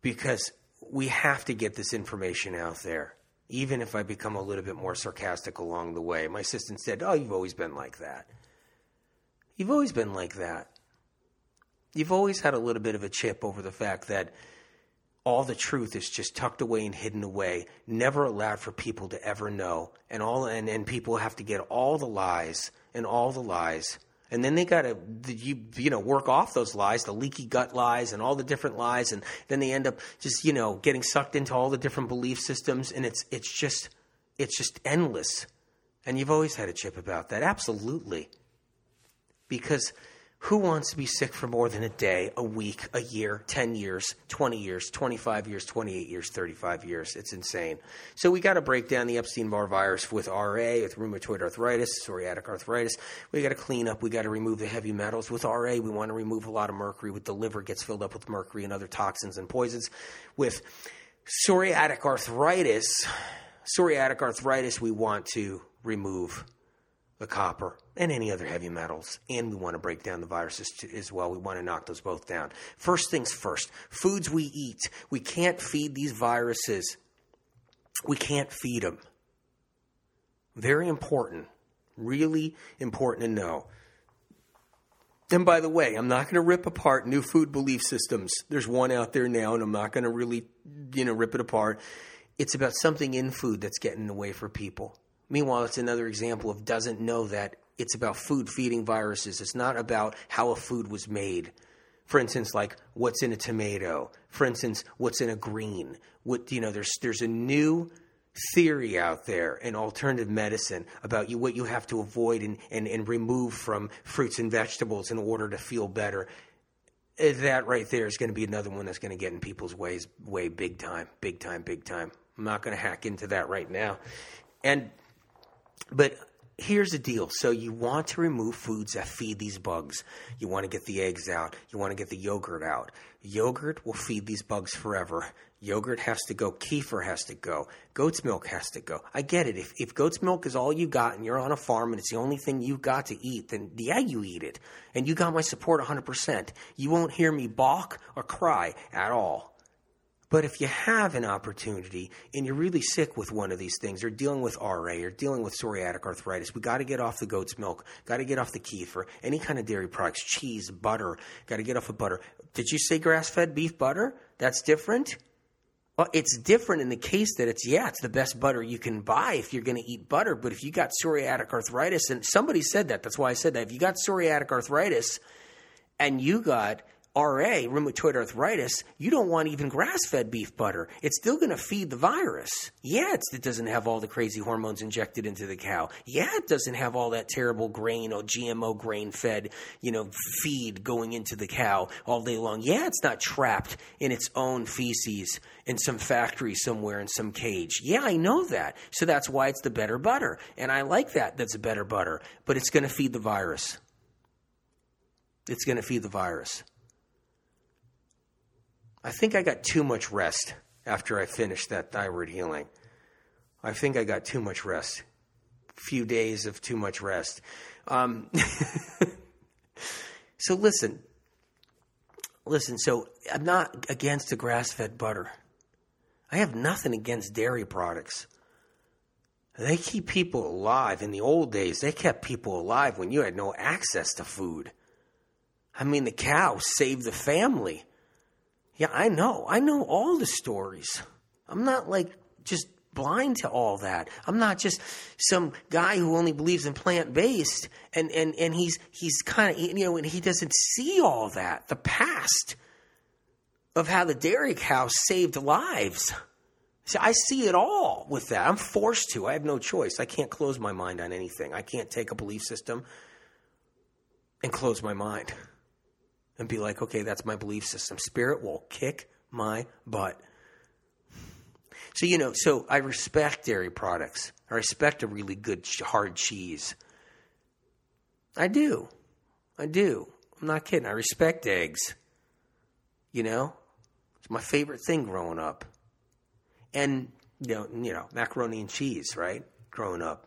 because we have to get this information out there, even if I become a little bit more sarcastic along the way. My assistant said, "Oh, you've always been like that. You've always been like that. You've always had a little bit of a chip over the fact that." all the truth is just tucked away and hidden away, never allowed for people to ever know. And all and, and people have to get all the lies and all the lies. And then they got to you you know work off those lies, the leaky gut lies and all the different lies and then they end up just you know getting sucked into all the different belief systems and it's it's just it's just endless. And you've always had a chip about that. Absolutely. Because who wants to be sick for more than a day, a week, a year, 10 years, 20 years, 25 years, 28 years, 35 years? It's insane. So we got to break down the Epstein-Barr virus with RA, with rheumatoid arthritis, psoriatic arthritis. We got to clean up. We got to remove the heavy metals. With RA, we want to remove a lot of mercury. With the liver gets filled up with mercury and other toxins and poisons. With psoriatic arthritis, psoriatic arthritis, we want to remove the copper and any other heavy metals. And we want to break down the viruses too, as well. We want to knock those both down. First things first foods we eat. We can't feed these viruses, we can't feed them. Very important. Really important to know. And by the way, I'm not going to rip apart new food belief systems. There's one out there now, and I'm not going to really, you know, rip it apart. It's about something in food that's getting in the way for people. Meanwhile, it's another example of doesn't know that it's about food feeding viruses. It's not about how a food was made. For instance, like what's in a tomato. For instance, what's in a green. What you know, there's there's a new theory out there in alternative medicine about you what you have to avoid and, and, and remove from fruits and vegetables in order to feel better. Eh, that right there is going to be another one that's going to get in people's ways way big time, big time, big time. I'm not going to hack into that right now. And but here's the deal. So you want to remove foods that feed these bugs. You want to get the eggs out. You want to get the yogurt out. Yogurt will feed these bugs forever. Yogurt has to go. Kefir has to go. Goat's milk has to go. I get it. If, if goat's milk is all you got and you're on a farm and it's the only thing you've got to eat, then yeah, you eat it. And you got my support 100%. You won't hear me balk or cry at all. But if you have an opportunity and you're really sick with one of these things, or dealing with RA, or dealing with psoriatic arthritis, we got to get off the goat's milk, got to get off the kefir, any kind of dairy products, cheese, butter, got to get off of butter. Did you say grass fed beef butter? That's different? Well, it's different in the case that it's, yeah, it's the best butter you can buy if you're going to eat butter. But if you got psoriatic arthritis, and somebody said that, that's why I said that. If you got psoriatic arthritis and you got RA, rheumatoid arthritis, you don't want even grass fed beef butter. It's still going to feed the virus. Yeah, it doesn't have all the crazy hormones injected into the cow. Yeah, it doesn't have all that terrible grain or GMO grain fed, you know, feed going into the cow all day long. Yeah, it's not trapped in its own feces in some factory somewhere in some cage. Yeah, I know that. So that's why it's the better butter. And I like that that's a better butter, but it's going to feed the virus. It's going to feed the virus. I think I got too much rest after I finished that thyroid healing. I think I got too much rest. Few days of too much rest. Um, so listen, listen. So I'm not against the grass-fed butter. I have nothing against dairy products. They keep people alive. In the old days, they kept people alive when you had no access to food. I mean, the cow saved the family. Yeah, I know. I know all the stories. I'm not like just blind to all that. I'm not just some guy who only believes in plant based and, and, and he's he's kind of you know and he doesn't see all that the past of how the dairy cow saved lives. See, I see it all with that. I'm forced to. I have no choice. I can't close my mind on anything. I can't take a belief system and close my mind and be like, okay, that's my belief system. Spirit will kick my butt. So, you know, so I respect dairy products. I respect a really good hard cheese. I do. I do. I'm not kidding. I respect eggs. You know, it's my favorite thing growing up. And, you know, you know, macaroni and cheese, right? Growing up.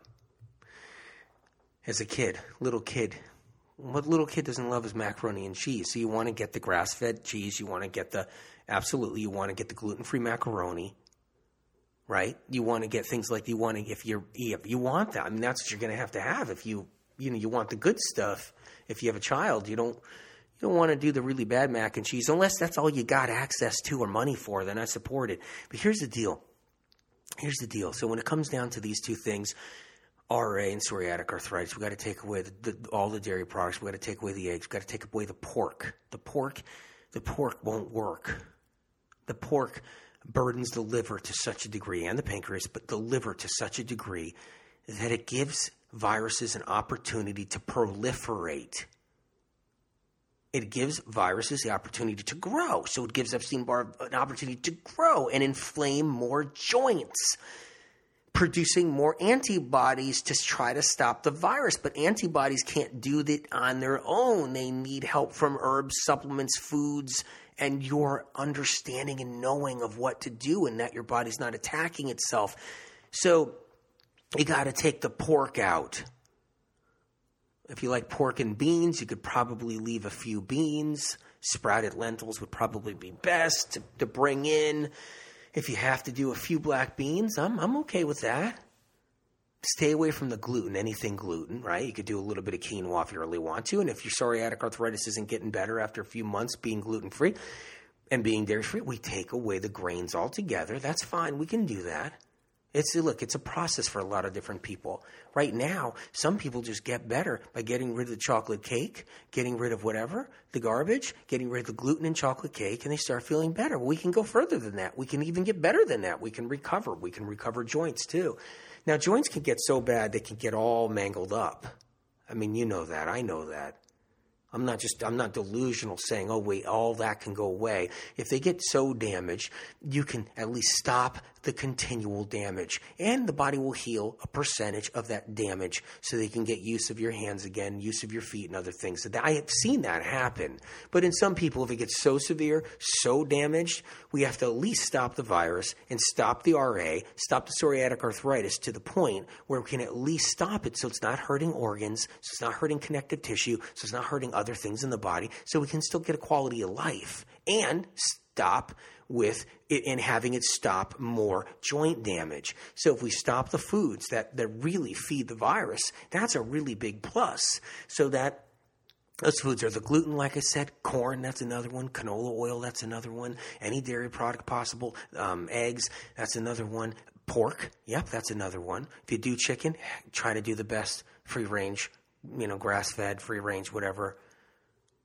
As a kid, little kid, what little kid doesn't love is macaroni and cheese. So you want to get the grass fed cheese. You want to get the, absolutely, you want to get the gluten free macaroni, right? You want to get things like you want to, if you're, if you want that, I mean, that's what you're going to have to have if you, you know, you want the good stuff. If you have a child, you don't, you You don't want to do the really bad mac and cheese unless that's all you got access to or money for. Then I support it. But here's the deal. Here's the deal. So when it comes down to these two things, RA and psoriatic arthritis, We've got to take away the, the, all the dairy products. We've got to take away the eggs. We've got to take away the pork. The pork, the pork won't work. The pork burdens the liver to such a degree and the pancreas, but the liver to such a degree that it gives viruses an opportunity to proliferate. It gives viruses the opportunity to grow. So it gives Epstein Barr an opportunity to grow and inflame more joints, producing more antibodies to try to stop the virus. But antibodies can't do that on their own. They need help from herbs, supplements, foods, and your understanding and knowing of what to do and that your body's not attacking itself. So you got to take the pork out. If you like pork and beans, you could probably leave a few beans. Sprouted lentils would probably be best to, to bring in. If you have to do a few black beans, I'm, I'm okay with that. Stay away from the gluten, anything gluten, right? You could do a little bit of quinoa if you really want to. And if your psoriatic arthritis isn't getting better after a few months being gluten free and being dairy free, we take away the grains altogether. That's fine. We can do that. It's look, it's a process for a lot of different people. Right now, some people just get better by getting rid of the chocolate cake, getting rid of whatever, the garbage, getting rid of the gluten in chocolate cake, and they start feeling better. We can go further than that. We can even get better than that. We can recover. We can recover joints too. Now, joints can get so bad they can get all mangled up. I mean, you know that. I know that. I'm not just, I'm not delusional saying, oh, wait, all that can go away. If they get so damaged, you can at least stop the continual damage. And the body will heal a percentage of that damage so they can get use of your hands again, use of your feet, and other things. I have seen that happen. But in some people, if it gets so severe, so damaged, we have to at least stop the virus and stop the RA, stop the psoriatic arthritis to the point where we can at least stop it so it's not hurting organs, so it's not hurting connective tissue, so it's not hurting other other things in the body so we can still get a quality of life and stop with it and having it stop more joint damage. So if we stop the foods that, that really feed the virus, that's a really big plus. So that those foods are the gluten, like I said, corn, that's another one, canola oil, that's another one, any dairy product possible, um, eggs, that's another one, pork, yep, that's another one. If you do chicken, try to do the best free range, you know, grass fed, free range, whatever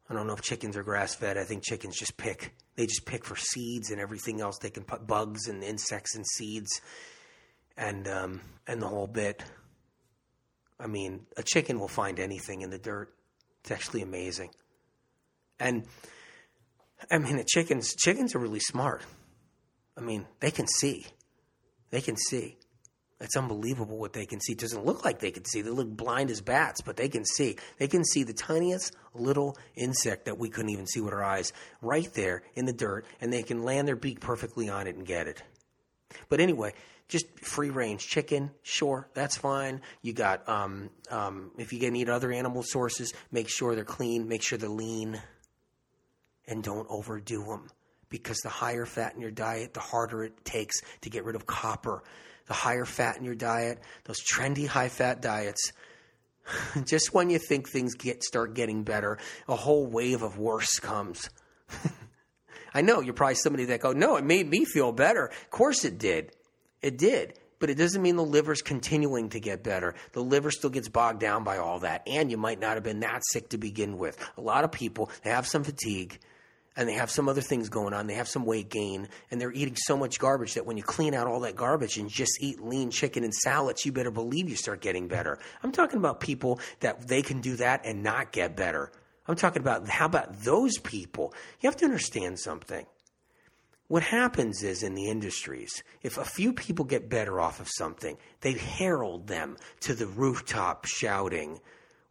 I don't know if chickens are grass fed. I think chickens just pick. They just pick for seeds and everything else. They can put bugs and insects and seeds, and um, and the whole bit. I mean, a chicken will find anything in the dirt. It's actually amazing. And I mean, the chickens chickens are really smart. I mean, they can see. They can see. It's unbelievable what they can see. It doesn't look like they can see. They look blind as bats, but they can see. They can see the tiniest little insect that we couldn't even see with our eyes right there in the dirt, and they can land their beak perfectly on it and get it. But anyway, just free range chicken, sure, that's fine. You got, um, um, if you get need other animal sources, make sure they're clean, make sure they're lean, and don't overdo them. Because the higher fat in your diet, the harder it takes to get rid of copper the higher fat in your diet, those trendy high fat diets. Just when you think things get start getting better, a whole wave of worse comes. I know you're probably somebody that go, no, it made me feel better. Of course it did. It did. But it doesn't mean the liver's continuing to get better. The liver still gets bogged down by all that. And you might not have been that sick to begin with. A lot of people, they have some fatigue and they have some other things going on. They have some weight gain, and they're eating so much garbage that when you clean out all that garbage and just eat lean chicken and salads, you better believe you start getting better. I'm talking about people that they can do that and not get better. I'm talking about how about those people? You have to understand something. What happens is in the industries, if a few people get better off of something, they herald them to the rooftop shouting,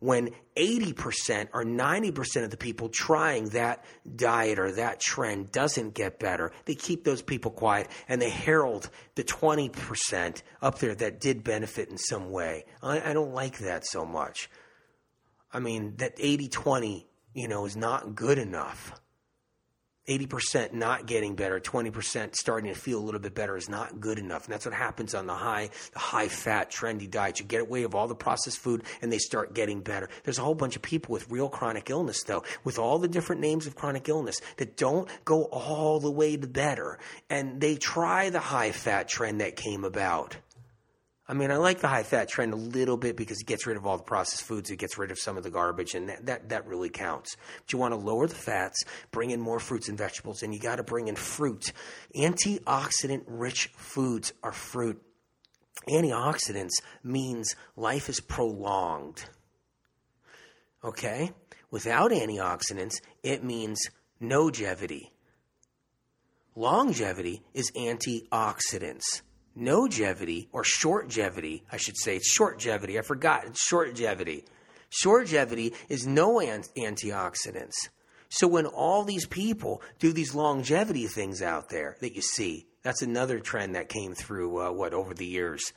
when 80% or 90% of the people trying that diet or that trend doesn't get better, they keep those people quiet and they herald the 20% up there that did benefit in some way. I, I don't like that so much. I mean, that 80 20, you know, is not good enough. 80% not getting better, 20% starting to feel a little bit better is not good enough. And that's what happens on the high, the high fat, trendy diet. You get away of all the processed food and they start getting better. There's a whole bunch of people with real chronic illness though, with all the different names of chronic illness that don't go all the way to better. And they try the high fat trend that came about. I mean, I like the high fat trend a little bit because it gets rid of all the processed foods, it gets rid of some of the garbage, and that, that, that really counts. But you want to lower the fats, bring in more fruits and vegetables, and you got to bring in fruit. Antioxidant rich foods are fruit. Antioxidants means life is prolonged. Okay? Without antioxidants, it means longevity. Longevity is antioxidants longevity or shortgevity, I should say, it's shortgevity. I forgot. It's shortgevity. Shortgevity is no antioxidants. So when all these people do these longevity things out there that you see, that's another trend that came through uh, what over the years.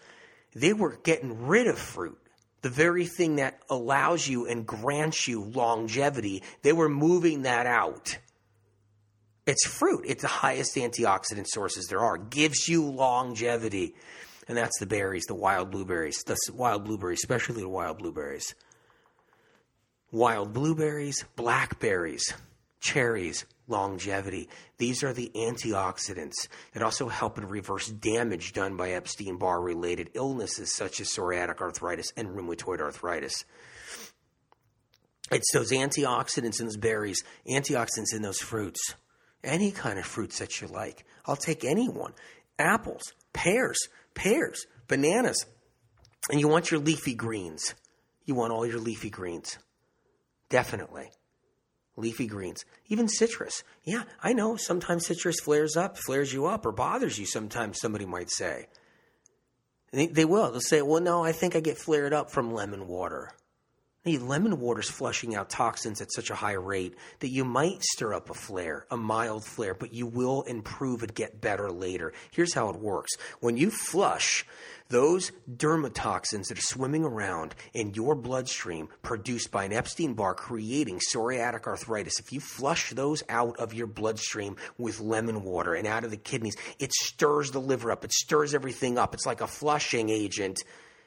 They were getting rid of fruit. The very thing that allows you and grants you longevity, they were moving that out. It's fruit. It's the highest antioxidant sources there are. Gives you longevity. And that's the berries, the wild blueberries, the wild blueberries, especially the wild blueberries. Wild blueberries, blackberries, cherries, longevity. These are the antioxidants that also help in reverse damage done by Epstein Barr related illnesses such as psoriatic arthritis and rheumatoid arthritis. It's those antioxidants in those berries, antioxidants in those fruits any kind of fruits that you like. I'll take any one. Apples, pears, pears, bananas. And you want your leafy greens. You want all your leafy greens. Definitely. Leafy greens. Even citrus. Yeah, I know. Sometimes citrus flares up, flares you up, or bothers you sometimes, somebody might say. They, they will. They'll say, well, no, I think I get flared up from lemon water. Hey, lemon water's flushing out toxins at such a high rate that you might stir up a flare, a mild flare, but you will improve and get better later. Here's how it works. When you flush those dermatoxins that are swimming around in your bloodstream produced by an Epstein Barr creating psoriatic arthritis, if you flush those out of your bloodstream with lemon water and out of the kidneys, it stirs the liver up. It stirs everything up. It's like a flushing agent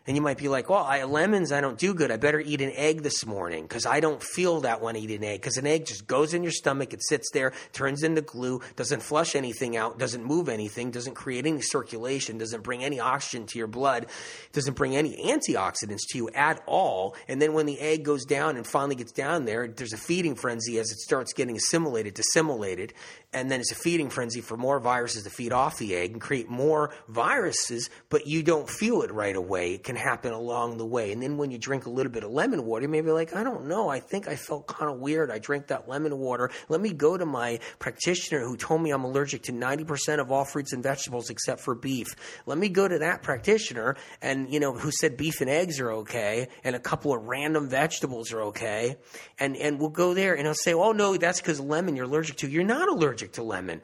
and you might be like, well, I, lemons, I don't do good. I better eat an egg this morning because I don't feel that when I eat an egg. Because an egg just goes in your stomach, it sits there, turns into glue, doesn't flush anything out, doesn't move anything, doesn't create any circulation, doesn't bring any oxygen to your blood, doesn't bring any antioxidants to you at all. And then when the egg goes down and finally gets down there, there's a feeding frenzy as it starts getting assimilated, dissimulated, and then it's a feeding frenzy for more viruses to feed off the egg and create more viruses, but you don't feel it right away. It can happen along the way. And then when you drink a little bit of lemon water, you may be like, I don't know, I think I felt kind of weird. I drank that lemon water. Let me go to my practitioner who told me I'm allergic to 90% of all fruits and vegetables except for beef. Let me go to that practitioner and, you know, who said beef and eggs are okay and a couple of random vegetables are okay. And, and we'll go there and he'll say, oh no, that's because lemon you're allergic to. You're not allergic allergic to lemon.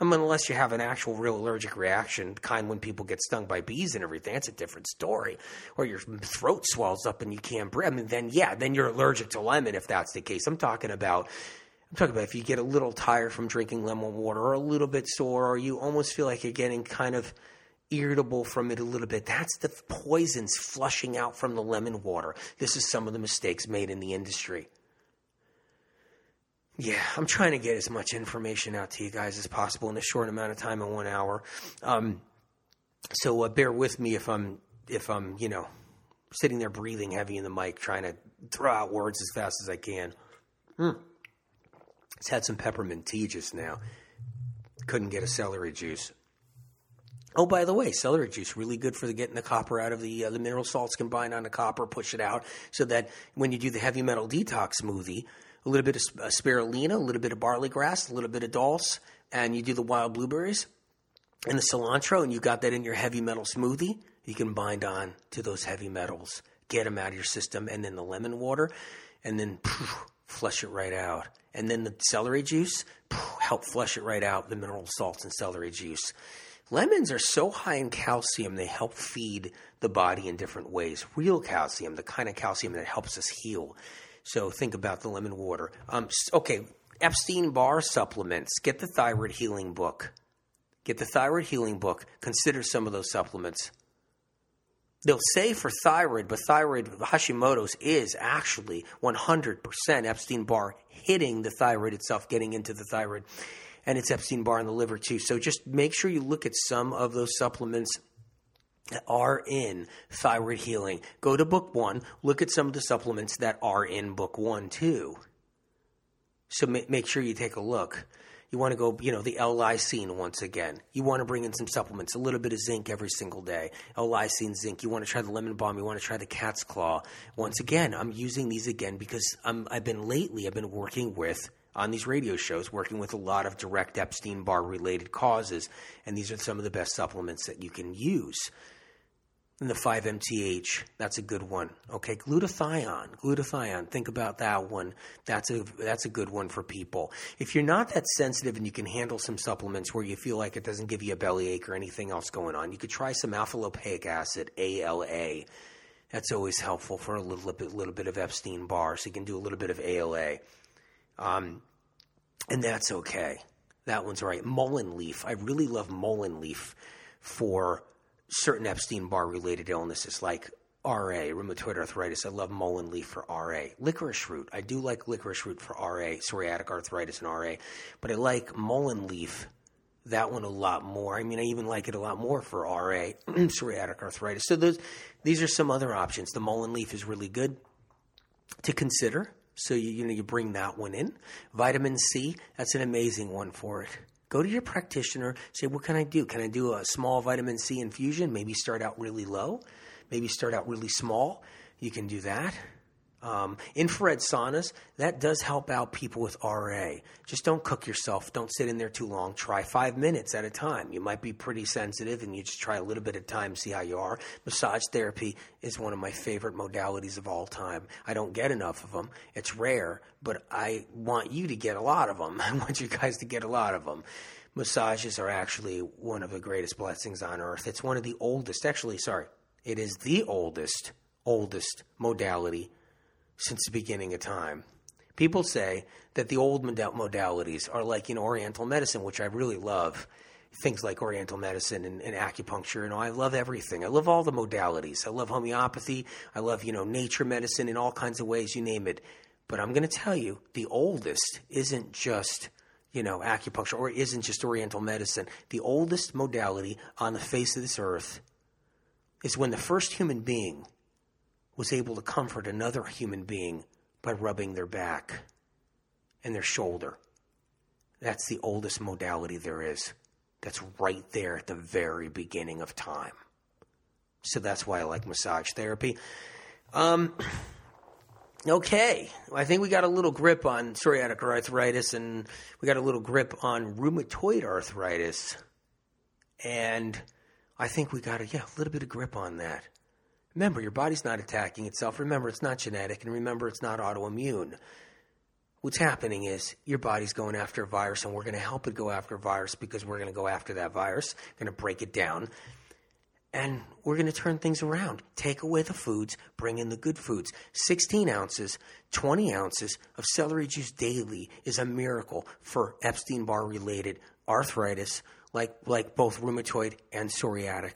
I mean, unless you have an actual real allergic reaction, kind when people get stung by bees and everything, that's a different story. Or your throat swells up and you can't breathe. I mean, then yeah, then you're allergic to lemon if that's the case. I'm talking about, I'm talking about if you get a little tired from drinking lemon water, or a little bit sore, or you almost feel like you're getting kind of irritable from it a little bit. That's the poisons flushing out from the lemon water. This is some of the mistakes made in the industry. Yeah, I'm trying to get as much information out to you guys as possible in a short amount of time in one hour. Um, so uh, bear with me if I'm if I'm you know sitting there breathing heavy in the mic, trying to throw out words as fast as I can. Mm. It's had some peppermint tea just now. Couldn't get a celery juice. Oh, by the way, celery juice really good for the, getting the copper out of the uh, the mineral salts combined on the copper, push it out, so that when you do the heavy metal detox smoothie, a little bit of uh, spirulina, a little bit of barley grass, a little bit of dulse, and you do the wild blueberries and the cilantro, and you got that in your heavy metal smoothie. You can bind on to those heavy metals, get them out of your system, and then the lemon water, and then poof, flush it right out. And then the celery juice poof, help flush it right out. The mineral salts and celery juice. Lemons are so high in calcium, they help feed the body in different ways. Real calcium, the kind of calcium that helps us heal. So think about the lemon water. Um, okay, Epstein Barr supplements. Get the thyroid healing book. Get the thyroid healing book. Consider some of those supplements. They'll say for thyroid, but thyroid Hashimoto's is actually 100% Epstein Barr hitting the thyroid itself, getting into the thyroid. And it's Epstein Barr in the liver too. So just make sure you look at some of those supplements are in thyroid healing. Go to book one, look at some of the supplements that are in book one too. So make sure you take a look. You want to go, you know, the L-lysine once again. You want to bring in some supplements, a little bit of zinc every single day. L-lysine, zinc. You want to try the lemon balm. You want to try the cat's claw. Once again, I'm using these again because I'm, I've been lately, I've been working with on these radio shows, working with a lot of direct Epstein Barr related causes. And these are some of the best supplements that you can use. And the 5-MTH, that's a good one. Okay, glutathione, glutathione. Think about that one. That's a that's a good one for people. If you're not that sensitive and you can handle some supplements where you feel like it doesn't give you a bellyache or anything else going on, you could try some alpha lipoic acid, ALA. That's always helpful for a little bit little bit of Epstein Barr, so you can do a little bit of ALA. Um, and that's okay. That one's right. Mullein leaf. I really love mullein leaf for certain Epstein Barr related illnesses like RA, rheumatoid arthritis. I love mullein leaf for RA. Licorice root. I do like licorice root for RA, psoriatic arthritis and RA, but I like mullein leaf, that one a lot more. I mean, I even like it a lot more for RA, psoriatic arthritis. So those, these are some other options. The mullein leaf is really good to consider. So you, you know, you bring that one in. Vitamin C, that's an amazing one for it. Go to your practitioner, say, what can I do? Can I do a small vitamin C infusion? Maybe start out really low, maybe start out really small. You can do that. Um, infrared saunas, that does help out people with RA. Just don't cook yourself. Don't sit in there too long. Try five minutes at a time. You might be pretty sensitive and you just try a little bit of time, see how you are. Massage therapy is one of my favorite modalities of all time. I don't get enough of them. It's rare, but I want you to get a lot of them. I want you guys to get a lot of them. Massages are actually one of the greatest blessings on earth. It's one of the oldest, actually, sorry, it is the oldest, oldest modality since the beginning of time. People say that the old modalities are like in Oriental medicine, which I really love. Things like Oriental medicine and, and acupuncture, and I love everything. I love all the modalities. I love homeopathy. I love you know nature medicine in all kinds of ways. You name it. But I'm going to tell you, the oldest isn't just you know acupuncture or isn't just Oriental medicine. The oldest modality on the face of this earth is when the first human being was able to comfort another human being by rubbing their back and their shoulder. That's the oldest modality there is. That's right there at the very beginning of time. So that's why I like massage therapy. Um, okay, I think we got a little grip on psoriatic arthritis and we got a little grip on rheumatoid arthritis. And I think we got a, yeah, a little bit of grip on that. Remember, your body's not attacking itself. Remember, it's not genetic. And remember, it's not autoimmune. What's happening is your body's going after a virus, and we're going to help it go after a virus because we're going to go after that virus, going to break it down, and we're going to turn things around. Take away the foods, bring in the good foods. 16 ounces, 20 ounces of celery juice daily is a miracle for Epstein Barr related arthritis, like, like both rheumatoid and psoriatic.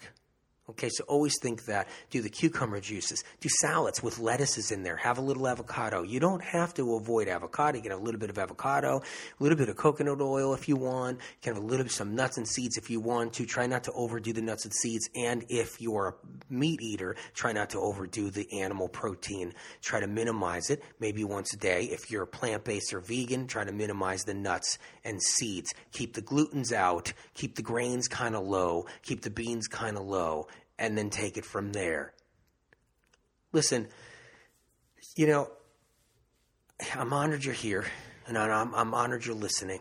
Okay, so always think that. Do the cucumber juices. Do salads with lettuces in there. Have a little avocado. You don't have to avoid avocado. You can have a little bit of avocado, a little bit of coconut oil if you want. You can have a little bit of some nuts and seeds if you want to. Try not to overdo the nuts and seeds. And if you're a meat eater, try not to overdo the animal protein. Try to minimize it, maybe once a day. If you're a plant based or vegan, try to minimize the nuts and seeds. Keep the glutens out. Keep the grains kind of low. Keep the beans kind of low and then take it from there. Listen, you know, I'm honored you're here, and I'm, I'm honored you're listening,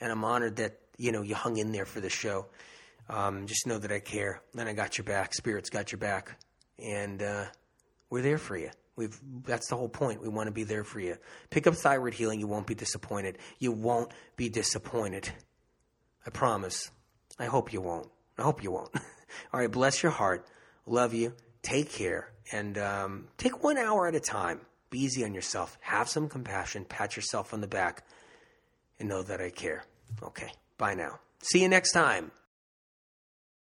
and I'm honored that you know you hung in there for the show. Um, just know that I care, and I got your back. Spirit's got your back, and uh, we're there for you. We've that's the whole point. We want to be there for you. Pick up thyroid healing. You won't be disappointed. You won't be disappointed. I promise. I hope you won't. I hope you won't. All right, bless your heart. Love you. Take care. And um, take one hour at a time. Be easy on yourself. Have some compassion. Pat yourself on the back. and know that I care. Okay, bye now. See you next time.